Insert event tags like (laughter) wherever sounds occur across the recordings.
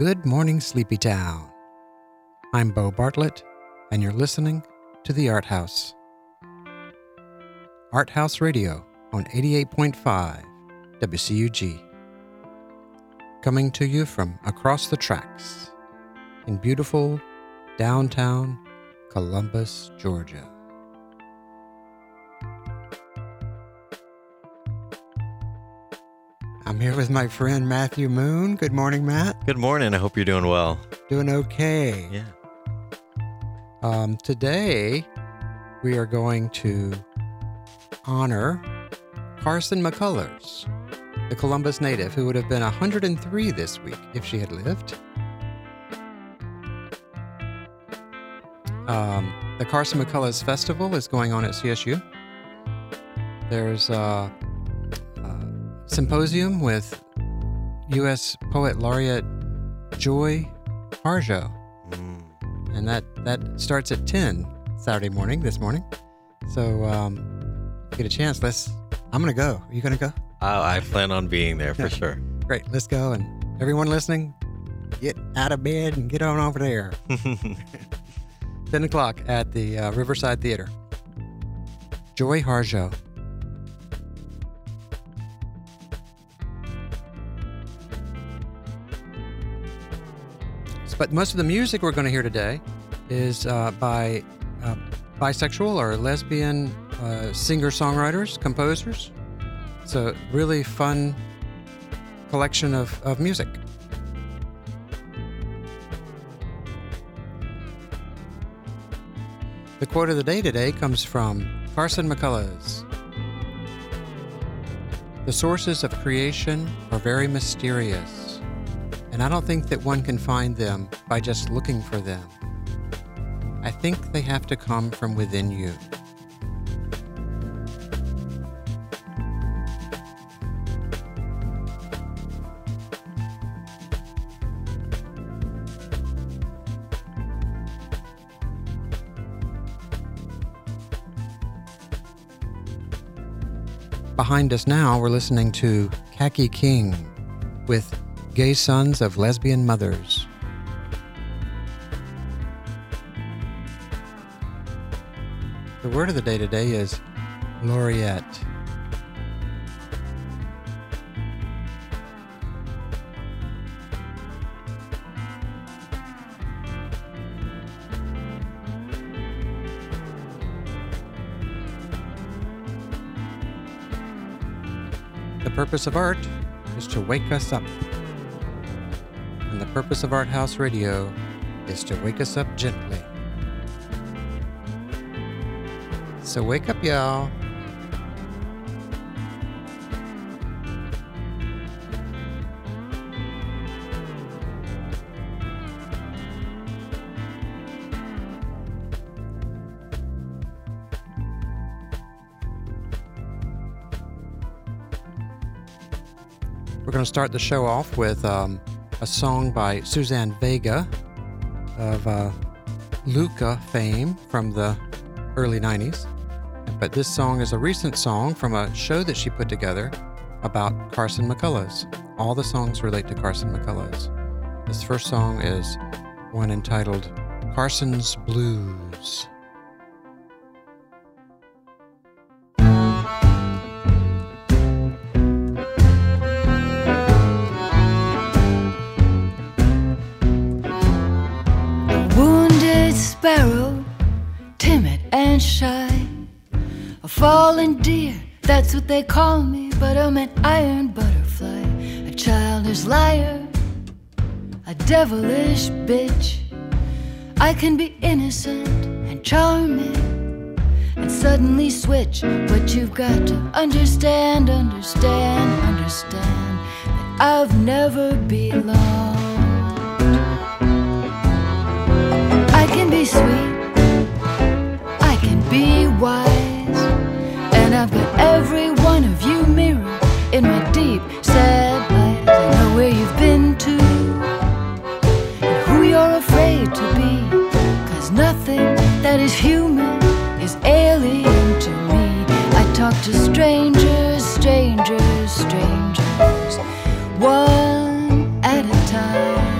Good Morning Sleepy Town. I'm Bo Bartlett, and you're listening to The Art House. Art House Radio on 88.5 WCUG. Coming to you from across the tracks in beautiful downtown Columbus, Georgia. I'm here with my friend Matthew Moon. Good morning, Matt. Good morning. I hope you're doing well. Doing okay. Yeah. Um, today, we are going to honor Carson McCullers, the Columbus native who would have been 103 this week if she had lived. Um, the Carson McCullers Festival is going on at CSU. There's a symposium with U.S. Poet Laureate Joy Harjo Mm. and that that starts at 10 saturday morning this morning so um get a chance let's i'm gonna go are you gonna go Oh, I plan on being there for Yeah. sure. great let's go and everyone listening get out of bed and get on over there (laughs) 10 o'clock at the uh, riverside theater joy harjo but most of the music we're going to hear today is uh, by uh, bisexual or lesbian uh, singer songwriters, composers. It's a really fun collection of, of music. The quote of the day today comes from Carson McCullers. The sources of creation are very mysterious, and I don't think that one can find them by just looking for them. I think they have to come from within you. Behind us now, we're listening to Kaki King with Gay Sons of Lesbian Mothers. The word of the day today is laureate. The purpose of art is to wake us up. Purpose of Art House Radio is to wake us up gently. So wake up, y'all. We're going to start the show off with um, a song by Suzanne Vega of uh, Luka fame from the early 90s. But this song is a recent song from a show that she put together about Carson McCullers. All the songs relate to Carson McCullers. This first song is one entitled Carson's Blues. Shy. A fallen deer, that's what they call me, but I'm an iron butterfly. A childish liar, a devilish bitch. I can be innocent and charming and suddenly switch, but you've got to understand, understand, understand that I've never belonged. I can be sweet, be wise, and I've got every one of you mirrored in my deep, sad eyes. I know where you've been to and who you're afraid to be, cause nothing that is human is alien to me. I talk to strangers, strangers, strangers, one at a time.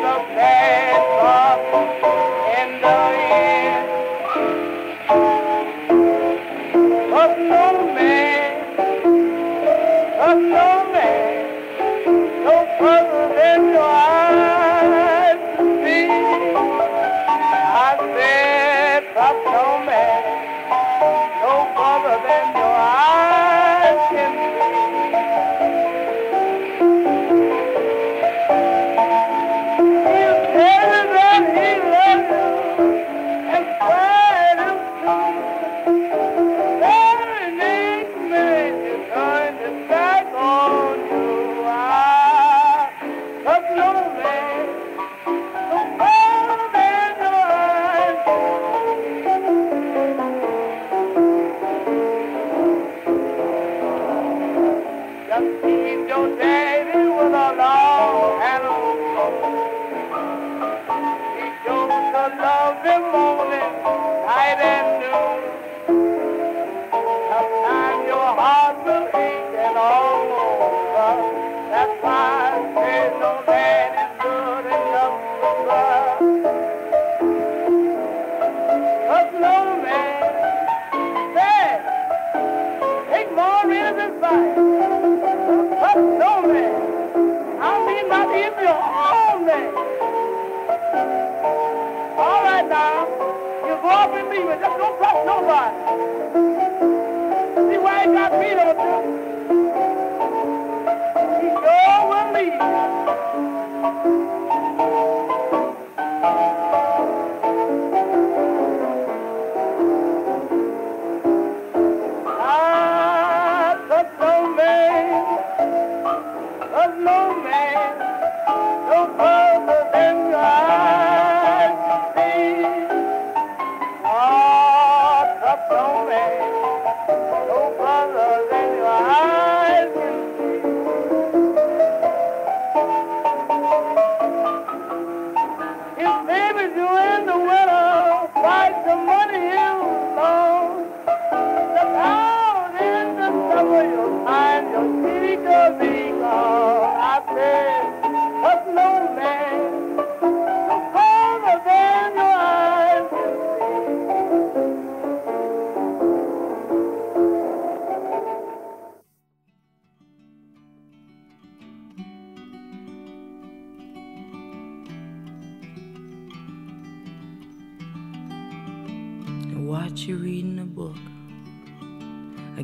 the pain.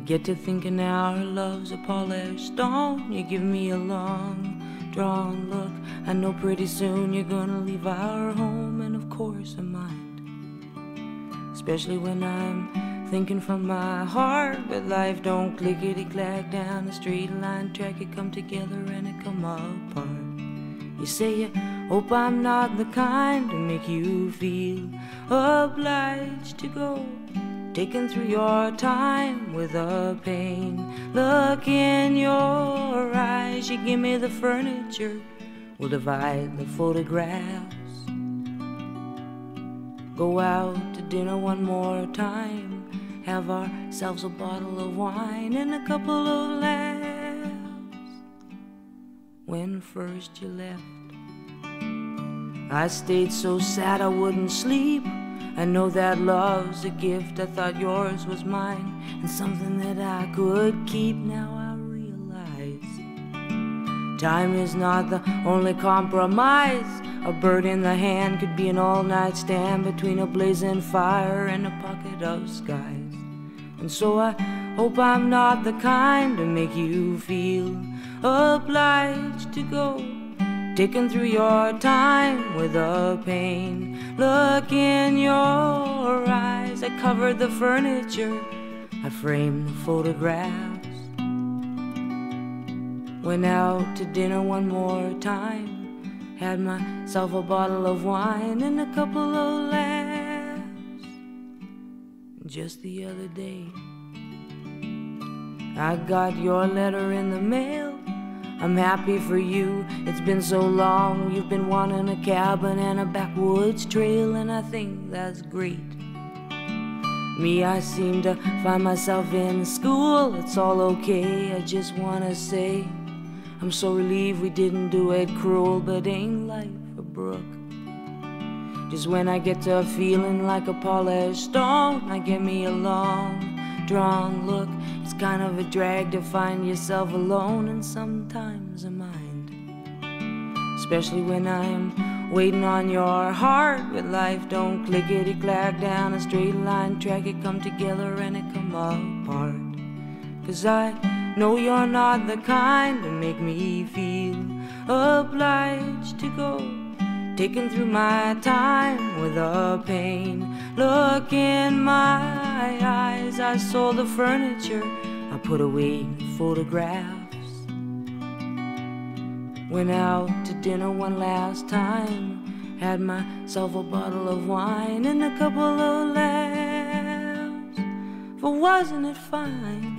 get to thinking now our love's a polished stone. You give me a long, drawn look. I know pretty soon you're gonna leave our home, and of course I mind. Especially when I'm thinking from my heart, but life don't clickety clack down the street line track. It come together and it come apart. You say you hope I'm not the kind to make you feel obliged to go digging through your time with a pain. Look in your eyes, you give me the furniture, we'll divide the photographs. Go out to dinner one more time, have ourselves a bottle of wine and a couple of laughs. When first you left, I stayed so sad I wouldn't sleep. I know that love's a gift. I thought yours was mine, and something that I could keep. Now I realize time is not the only compromise. A bird in the hand could be an all night stand between a blazing fire and a pocket of skies. And so I hope I'm not the kind to make you feel obliged to go. Taking through your time with a pain. Look in your eyes. I covered the furniture, I framed the photographs. Went out to dinner one more time. Had myself a bottle of wine and a couple of laughs. Just the other day, I got your letter in the mail. I'm happy for you. It's been so long. You've been wanting a cabin and a backwoods trail, and I think that's great. Me, I seem to find myself in school. It's all okay. I just wanna say. I'm so relieved we didn't do it cruel, but ain't life a brook? Just when I get to feeling like a polished stone, I get me a drawn look. It's kind of a drag to find yourself alone, and sometimes a mind. Especially when I'm waiting on your heart with life. Don't clickety clack down a straight line track, it come together and it come apart. Cause I know you're not the kind to make me feel obliged to go. Taking through my time with a pain. Look in my eyes. I sold the furniture. I put away photographs. Went out to dinner one last time. Had myself a bottle of wine and a couple of laughs. For wasn't it fine?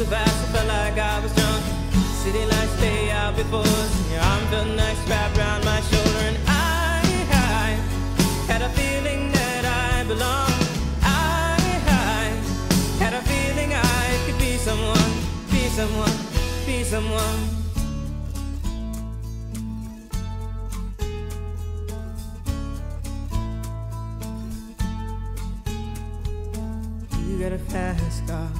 So fast, I felt like I was drunk. City lights lay out before us, and your arm felt nice wrapped around my shoulder. And I, I had a feeling that I belonged. I, I had a feeling I could be someone, be someone, be someone. You got a fast car.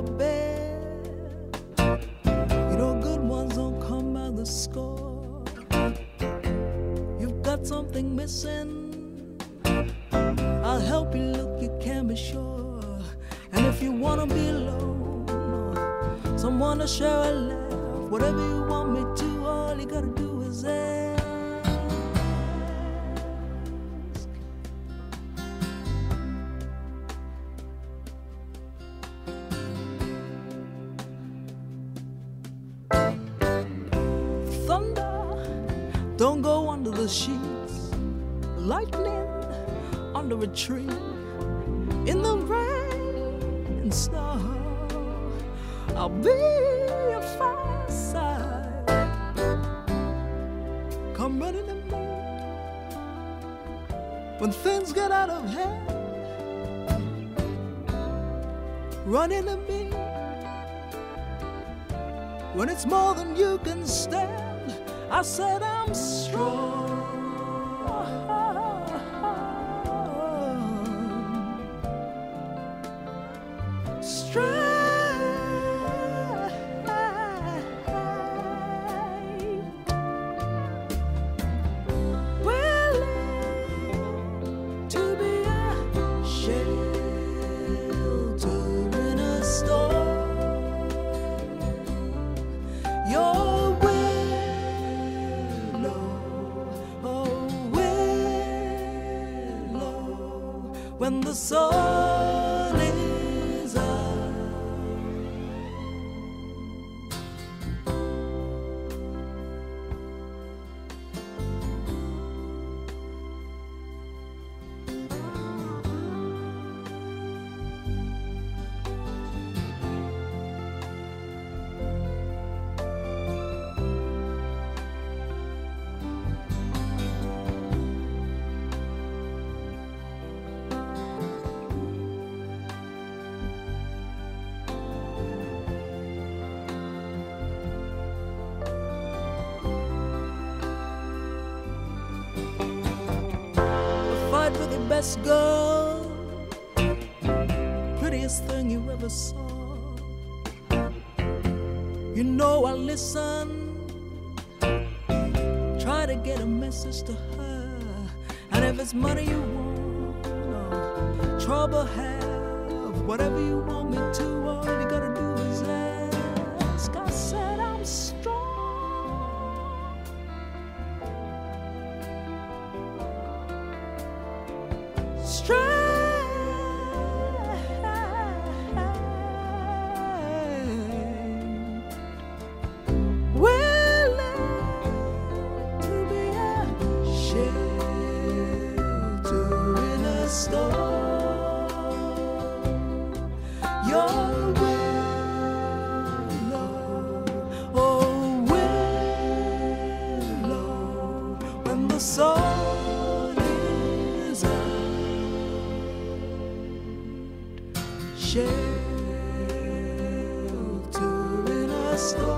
A bed. You know, good ones don't come by the score. You've got something missing. I'll help you look, you can be sure. And if you wanna be alone, someone to share a laugh, whatever you want me to, all you gotta do is ask. It's more than you can stand. I said I'm strong. When the sun is get a message to her, and if it's money you want, or trouble have, whatever you want me to, all you gotta hardly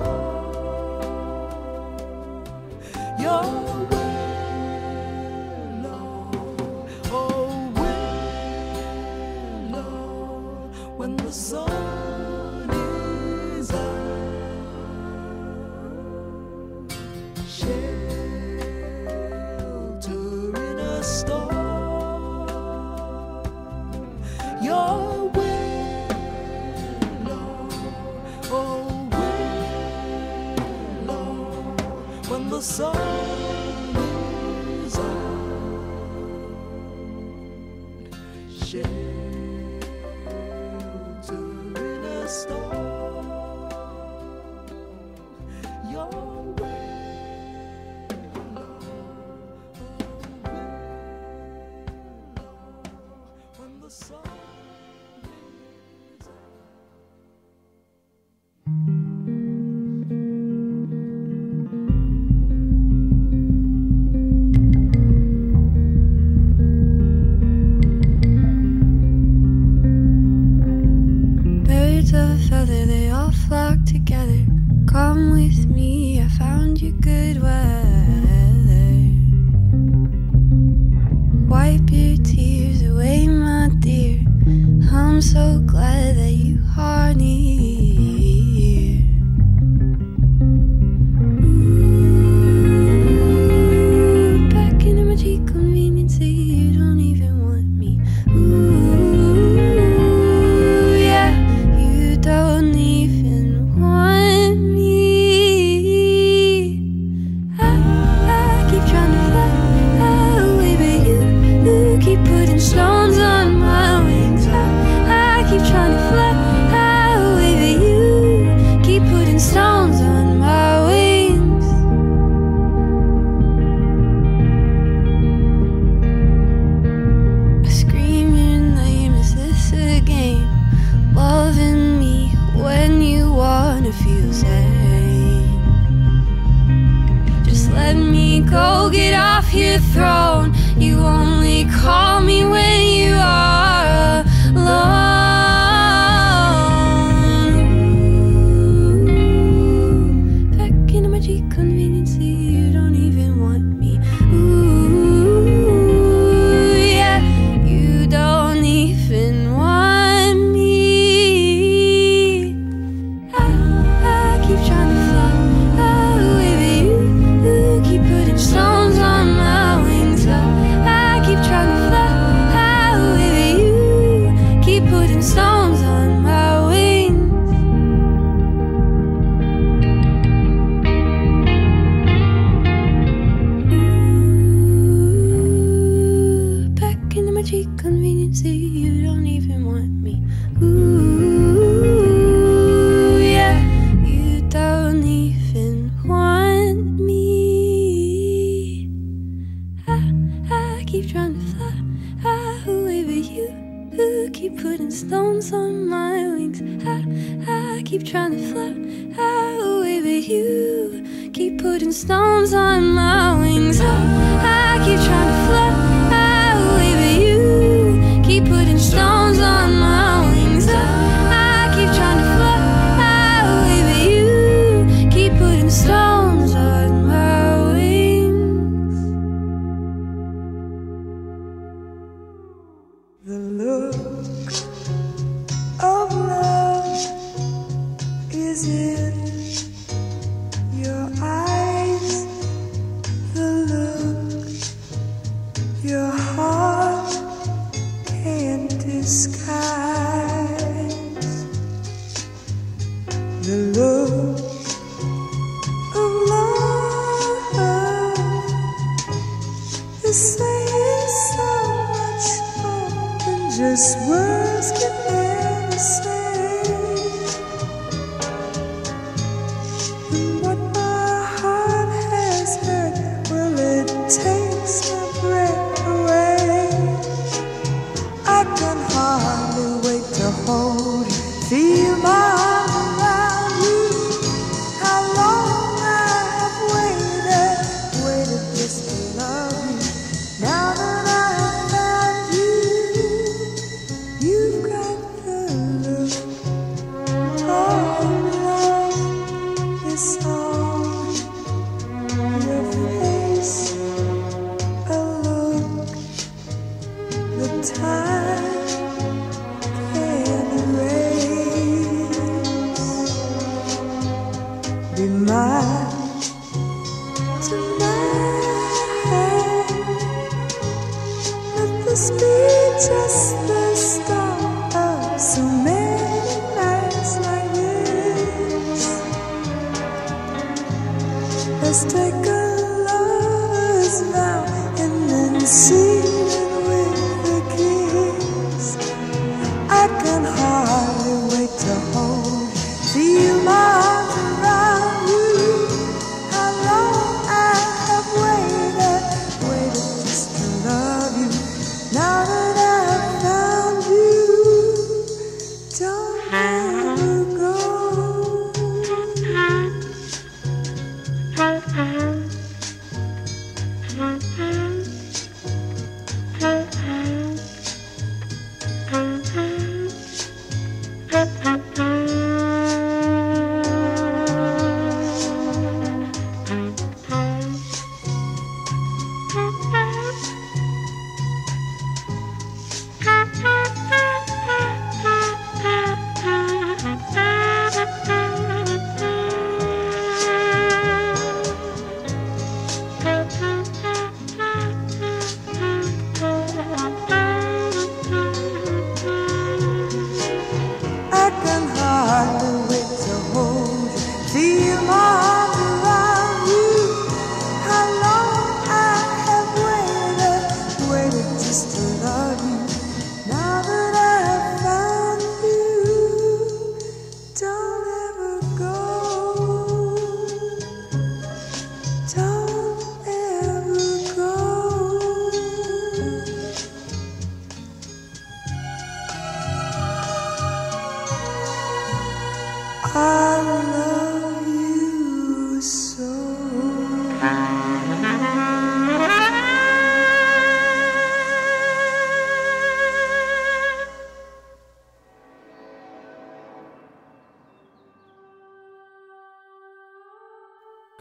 Just take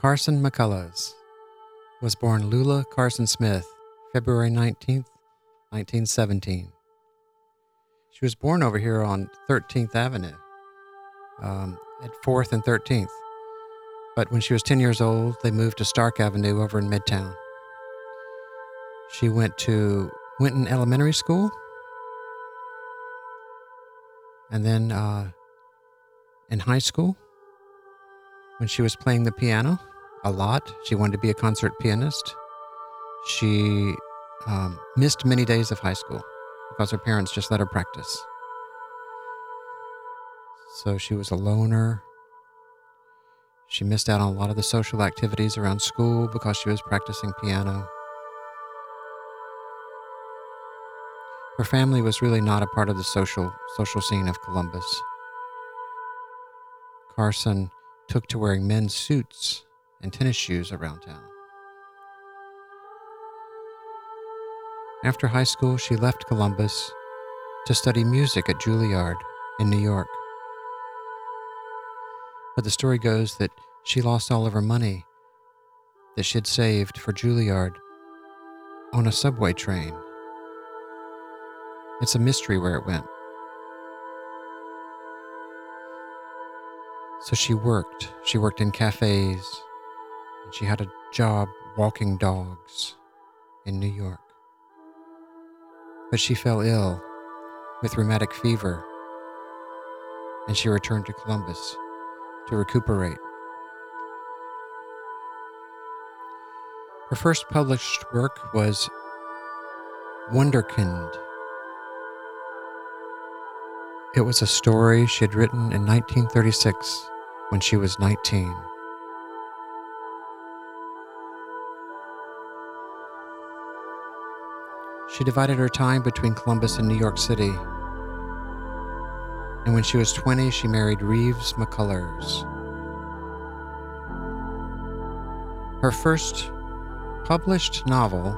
Carson McCullers was born Lula Carson Smith, February 19th, 1917. She was born over here on 13th Avenue um, at 4th and 13th. But when she was 10 years old, they moved to Stark Avenue over in Midtown. She went to Wynnton Elementary School and then uh, in high school, when she was playing the piano a lot, she wanted to be a concert pianist. She um, missed many days of high school because her parents just let her practice. So she was a loner. She missed out on a lot of the social activities around school because she was practicing piano. Her family was really not a part of the social social scene of Columbus. Carson took to wearing men's suits and tennis shoes around town. After high school, she left Columbus to study music at Juilliard in New York. But the story goes that she lost all of her money that she had saved for Juilliard on a subway train. It's a mystery where it went. So she worked. She worked in cafes. And she had a job walking dogs in New York. But she fell ill with rheumatic fever and she returned to Columbus to recuperate. Her first published work was Wunderkind. It was a story she had written in 1936 when she was 19. She divided her time between Columbus and New York City. And when she was 20, she married Reeves McCullers. Her first published novel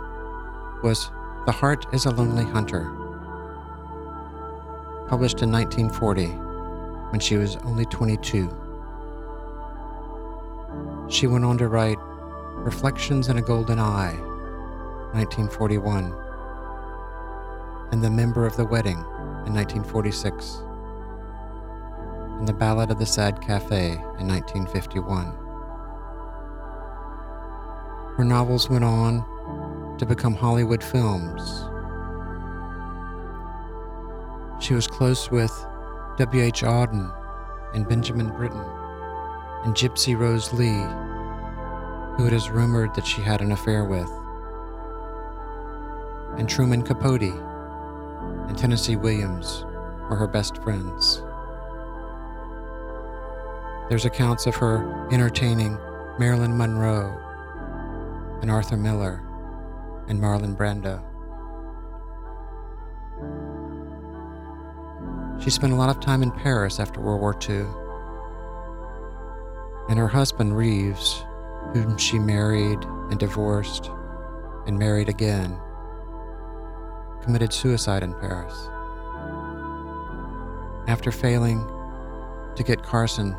was The Heart is a Lonely Hunter, published in 1940 when she was only 22. She went on to write Reflections in a Golden Eye, 1941, and The Member of the Wedding in 1946, and The Ballad of the Sad Cafe in 1951. Her novels went on to become Hollywood films. She was close with W.H. Auden and Benjamin Britten and Gypsy Rose Lee who it is rumored that she had an affair with, and Truman Capote and Tennessee Williams were her best friends. There's accounts of her entertaining Marilyn Monroe and Arthur Miller and Marlon Brando. She spent a lot of time in Paris after World War II. And her husband, Reeves, whom she married and divorced and married again, committed suicide in Paris. After failing to get Carson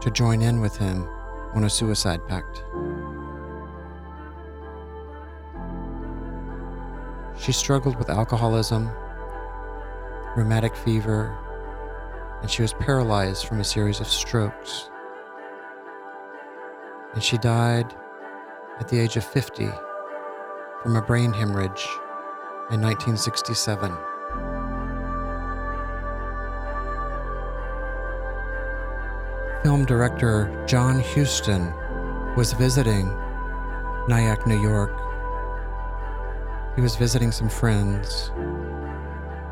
to join in with him on a suicide pact. She struggled with alcoholism, rheumatic fever, and she was paralyzed from a series of strokes. And she died at the age of 50 from a brain hemorrhage in 1967. Film director John Huston was visiting Nyack, New York. He was visiting some friends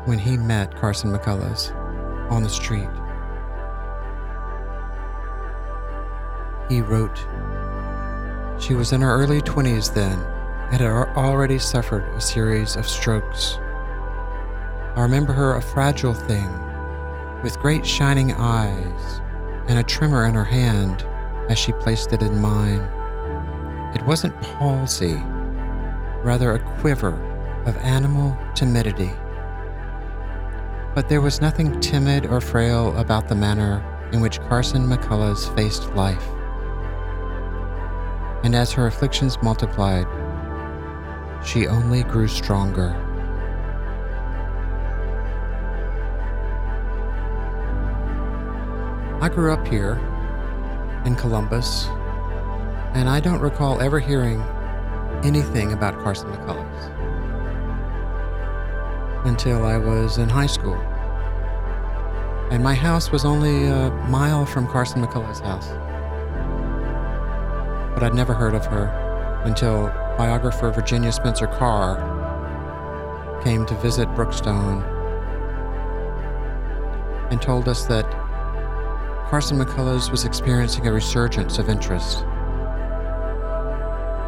when he met Carson McCullers on the street. He wrote, She was in her early 20s then had already suffered a series of strokes. I remember her a fragile thing with great shining eyes and a tremor in her hand as she placed it in mine. It wasn't palsy, rather a quiver of animal timidity. But there was nothing timid or frail about the manner in which Carson McCullers faced life. And as her afflictions multiplied, she only grew stronger. I grew up here in Columbus, and I don't recall ever hearing anything about Carson McCullers until I was in high school. And my house was only a mile from Carson McCullers' house. But I'd never heard of her until biographer Virginia Spencer Carr came to visit Brookstone and told us that Carson McCullers was experiencing a resurgence of interest.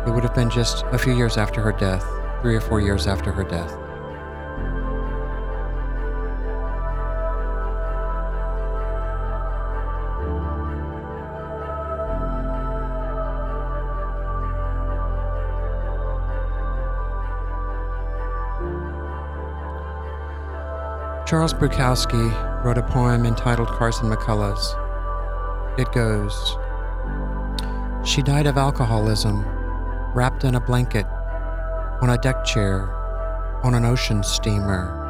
It would have been just a few years after her death, three or four years after her death. Charles Bukowski wrote a poem entitled Carson McCullers. It goes She died of alcoholism, wrapped in a blanket, on a deck chair, on an ocean steamer.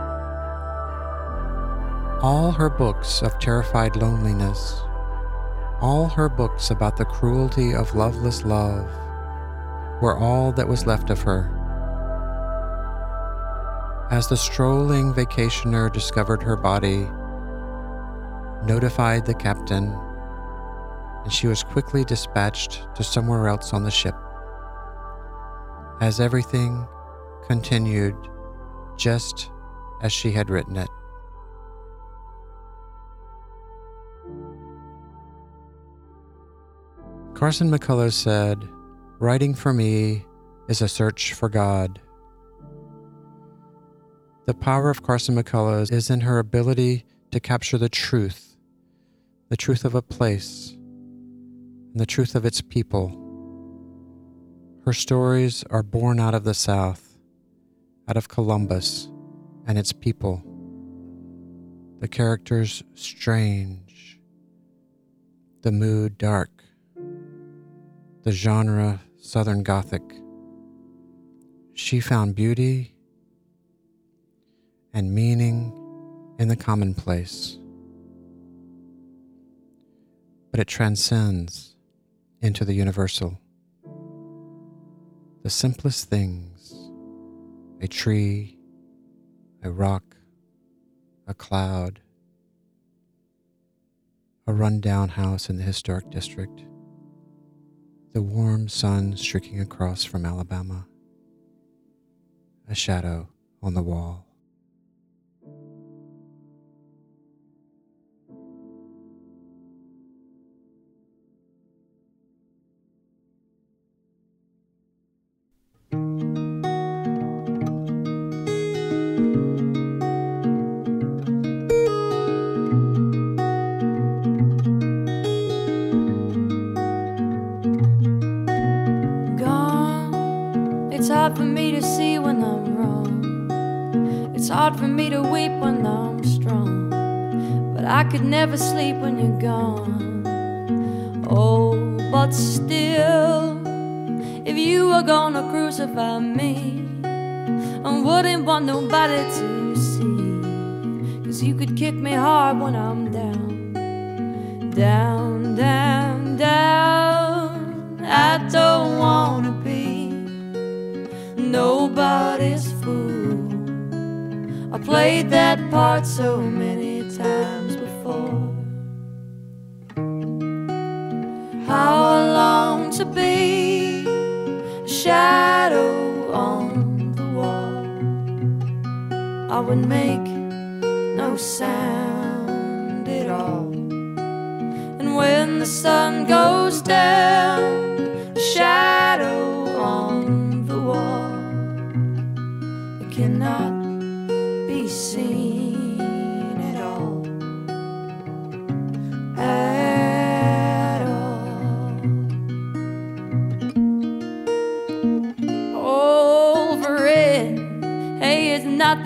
All her books of terrified loneliness, all her books about the cruelty of loveless love, were all that was left of her. As the strolling vacationer discovered her body, notified the captain, and she was quickly dispatched to somewhere else on the ship. As everything continued just as she had written it. Carson McCullers said, Writing for me is a search for God. The power of Carson McCullers is in her ability to capture the truth, the truth of a place, and the truth of its people. Her stories are born out of the South, out of Columbus and its people. The characters strange, the mood dark, the genre Southern Gothic. She found beauty and meaning in the commonplace. But it transcends into the universal. The simplest things a tree, a rock, a cloud, a rundown house in the historic district, the warm sun streaking across from Alabama, a shadow on the wall. Hard for me to weep when I'm strong. But I could never sleep when you're gone. Oh, but still, if you were gonna crucify me, I wouldn't want nobody to see. Cause you could kick me hard when I'm down. Down, down, played that part so many times before. How I long to be a shadow on the wall. I would make no sound at all. And when the sun goes down,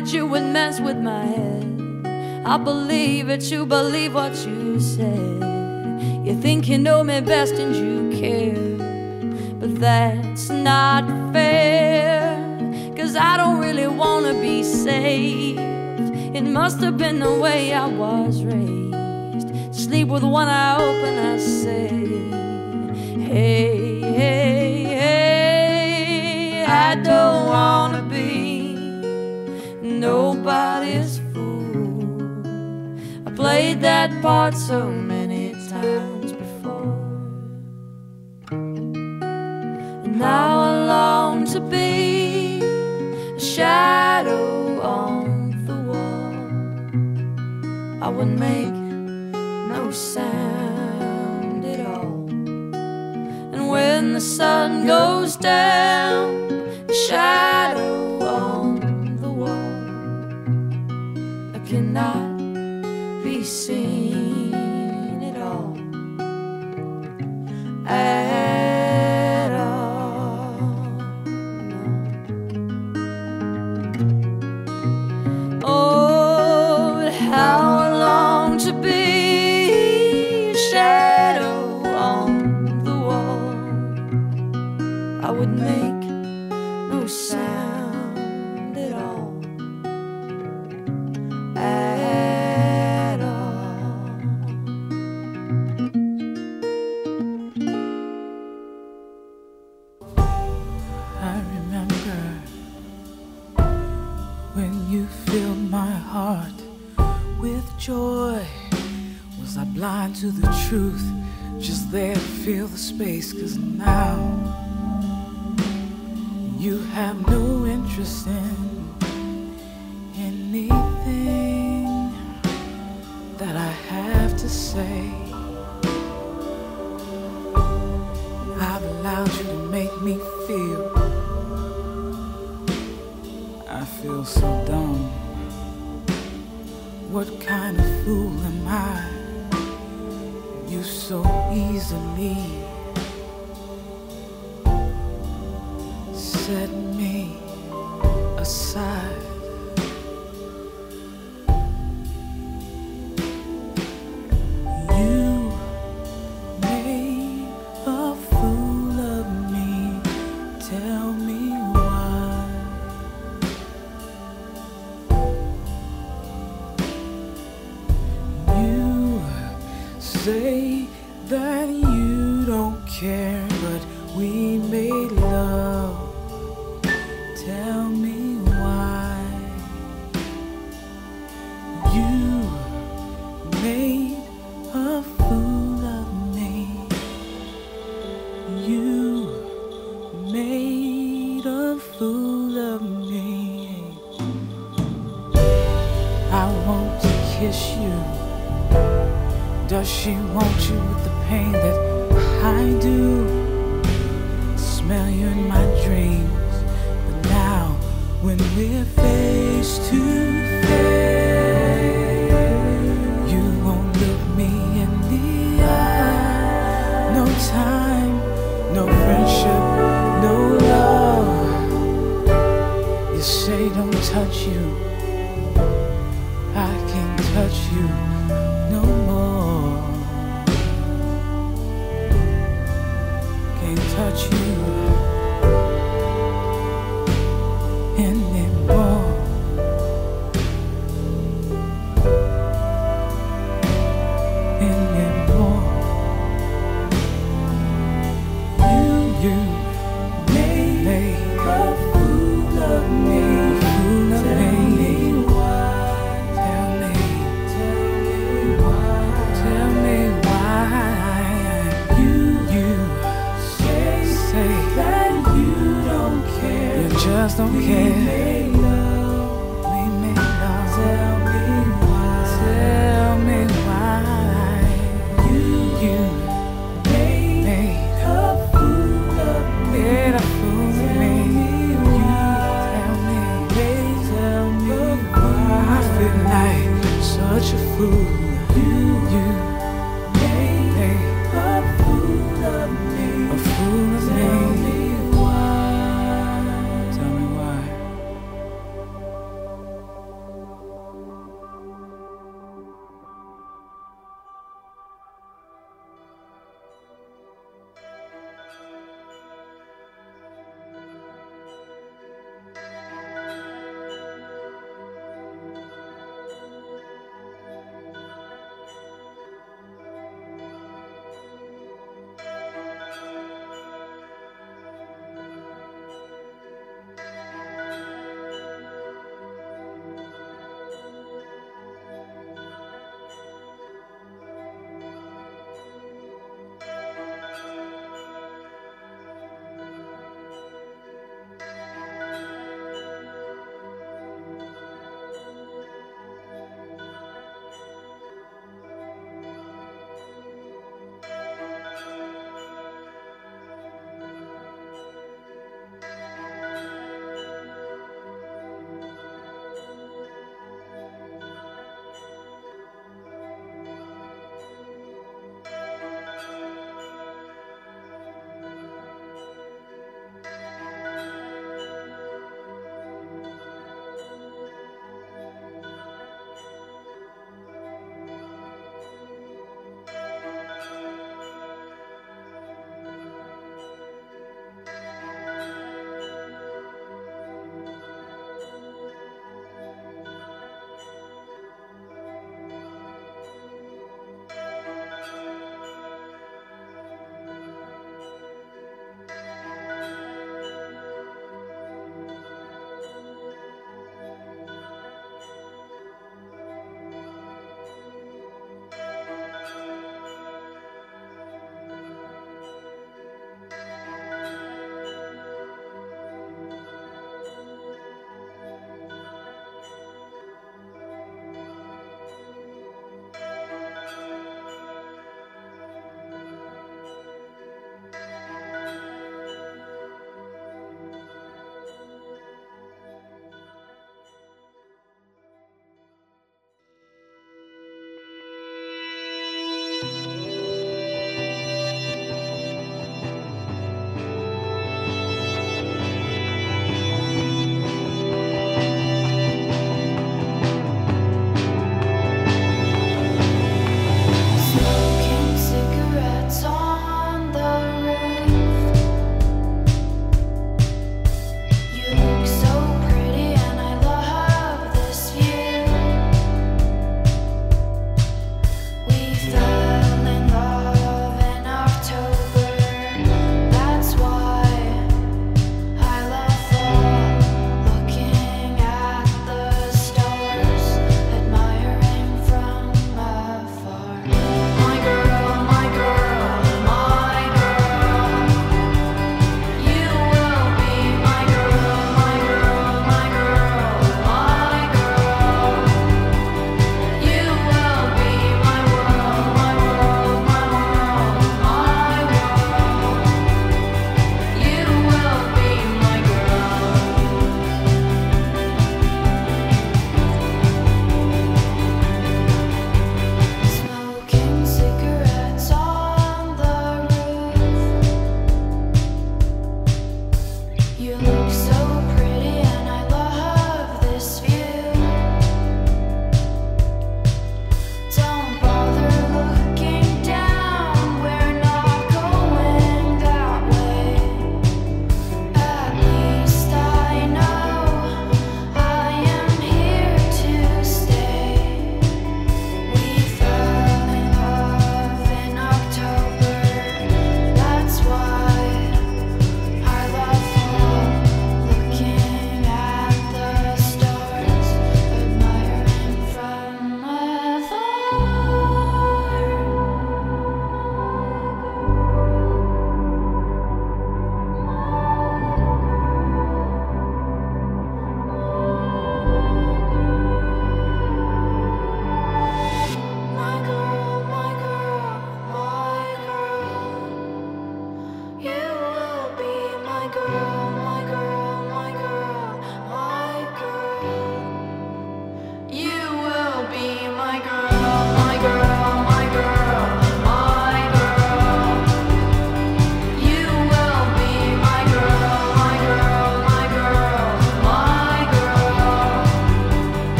that you would mess with my head. I believe that you believe what you said. You think you know me best and you care. But that's not fair. Cause I don't really wanna be saved. It must have been the way I was raised. Sleep with one eye open, I say. Hey, hey, hey. I don't be nobody's fool. I played that part so many times before. And now I long to be a shadow on the wall. I would make no sound at all. And when the sun goes down, a shadow truth? Just there to feel the space, cause now you have no interest in say that you don't care,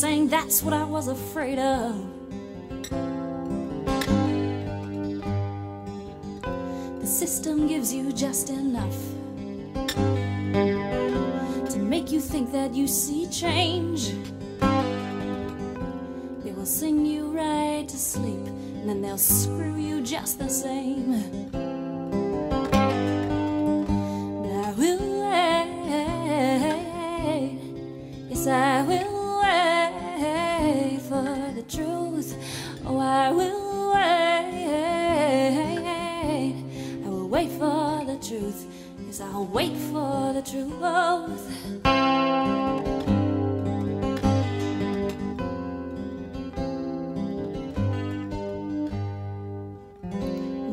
saying that's what I was afraid of. The system gives you just enough to make you think that you see change. They will sing you right to sleep, and then they'll screw you just the same. I'll wait for the truth.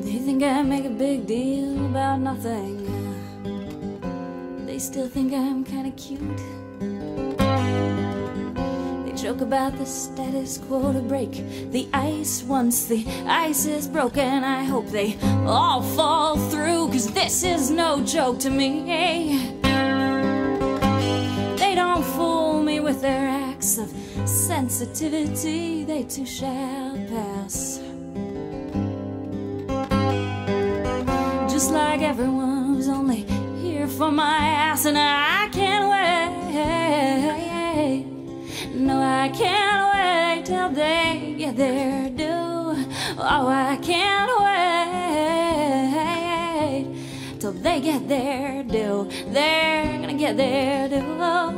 They think I make a big deal about nothing. They still think I'm kinda cute. Joke about the status quo to break the ice once the ice is broken. I hope they all fall through, cause this is no joke to me. They don't fool me with their acts of sensitivity, they too shall pass. just like everyone who's only here for my ass, and I can't No, I can't wait till they get their due. Oh, I can't wait till they get their due. They're gonna get their due. Oh.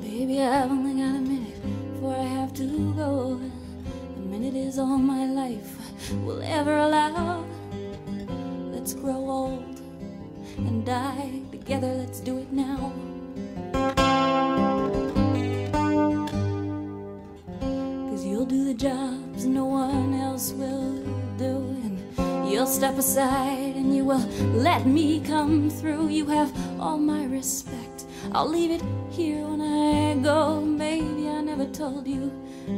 Baby, I've only got a minute before I have to go. A minute is all my life will ever allow. Grow old and die together. Let's do it now. Cause you'll do the jobs no one else will do. And you'll step aside and you will let me come through. You have all my respect. I'll leave it here when I go. Maybe I never told you,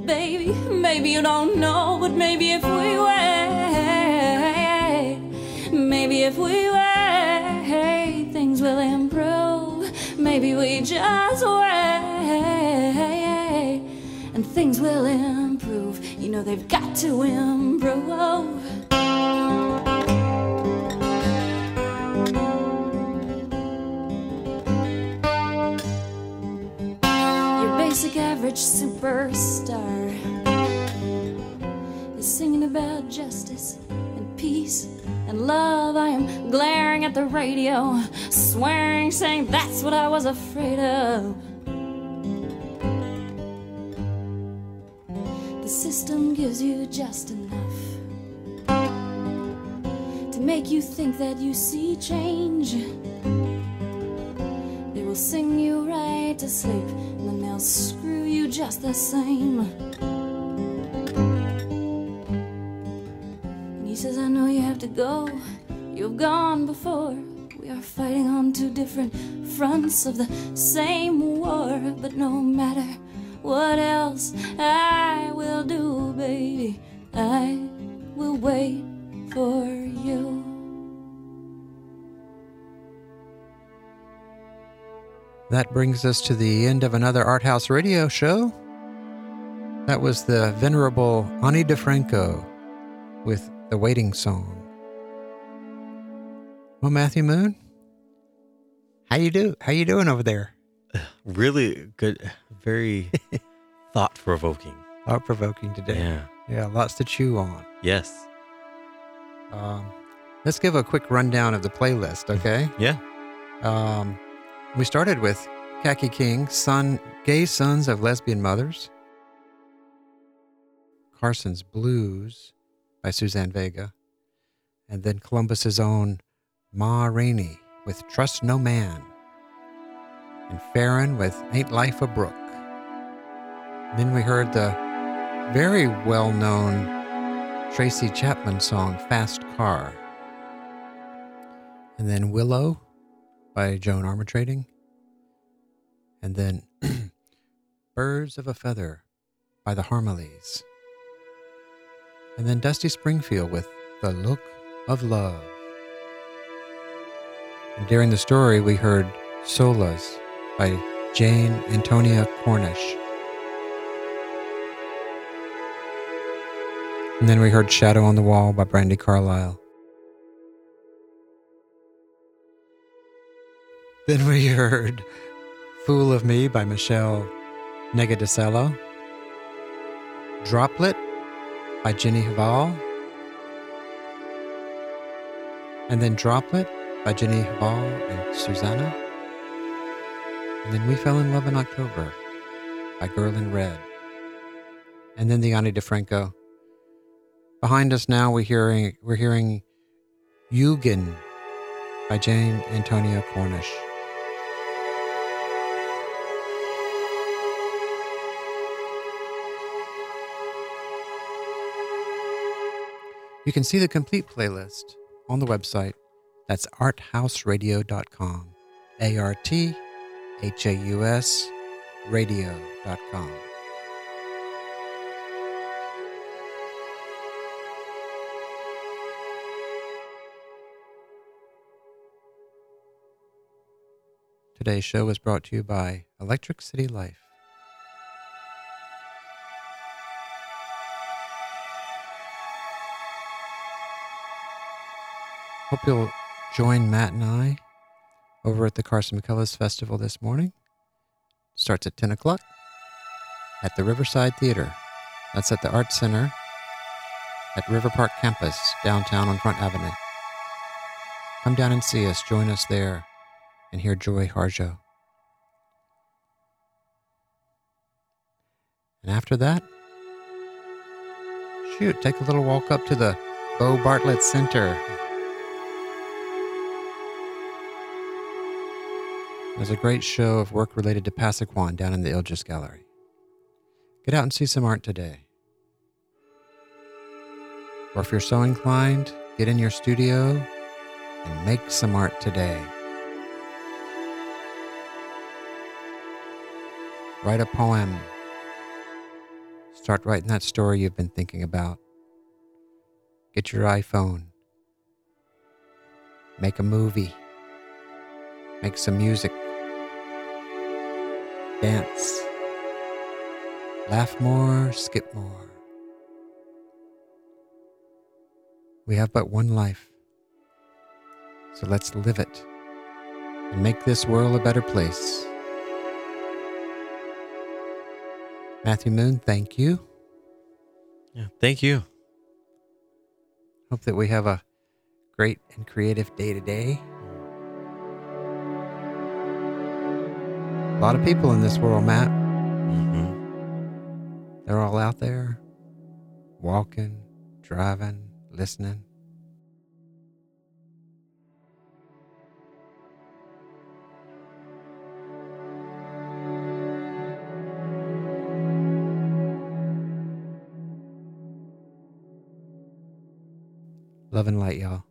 baby. Maybe you don't know, but maybe if we wait, maybe if we wait, things will improve. Maybe we just wait, and things will improve. You know they've got to improve. Your basic average superstar is singing about justice and peace and love. I am glaring at the radio, swearing, saying that's what I was afraid of. The system gives you just enough to make you think that you see change. They will sing you right to sleep, and then they'll screw you just the same. Go, you've gone before. We are fighting on two different fronts of the same war, but no matter what else I will do, baby, I will wait for you. That brings us to the end of another Art House radio show. That was the venerable Ani DiFranco with the Waiting Song. Well, Matthew Moon, how you do? How you doing over there? (sighs) Really good, very (laughs) thought provoking. Thought provoking today. Yeah. Yeah, lots to chew on. Yes. Um, let's give a quick rundown of the playlist, okay? Yeah. Um, we started with Kaki King, son, Gay Sons of Lesbian Mothers. Carson's Blues by Suzanne Vega. And then Columbus's own Ma Rainey with Trust No Man. And Ferron with Ain't Life a Brook. Then we heard the very well known Tracy Chapman song Fast Car. And then Willow by Joan Armatrading. And then (clears throat) Birds of a Feather by the Harmonies. And then Dusty Springfield with The Look of Love. During the story, we heard Solas by Jane Antonia Cornish. And then we heard Shadow on the Wall by Brandi Carlile. Then we heard Fool of Me by Meshell Ndegeocello. Droplet by Jenny Hval. And then Droplet by Jenny Hval and Susanna. And then We Fell in Love in October by Girl in Red. And then the Ani DiFranco. Behind us now we're hearing we're hearing Eugen by Jane Antonia Cornish. You can see the complete playlist on the website. That's arthausradio.com. A R T H A U S radio.com. Today's show was brought to you by Electric City Life. Hope you'll join Matt and I over at the Carson McCullers Festival this morning. Starts at 10 o'clock at the Riverside Theater. That's at the Art Center at River Park Campus, downtown on Front Avenue. Come down and see us, join us there, and hear Joy Harjo. And after that, shoot, take a little walk up to the Bo Bartlett Center There's a great show of work related to Pasaquan down in the Illges Gallery. Get out and see some art today. Or if you're so inclined, get in your studio and make some art today. Write a poem. Start writing that story you've been thinking about. Get your iPhone. Make a movie. Make some music. Dance. Laugh more, skip more. We have but one life. So let's live it and make this world a better place. Matthew Moon, thank you. Yeah. Thank you. Hope that we have a great and creative day today. A lot of people in this world, Matt. hmm They're all out there walking, driving, listening. Love and light, y'all.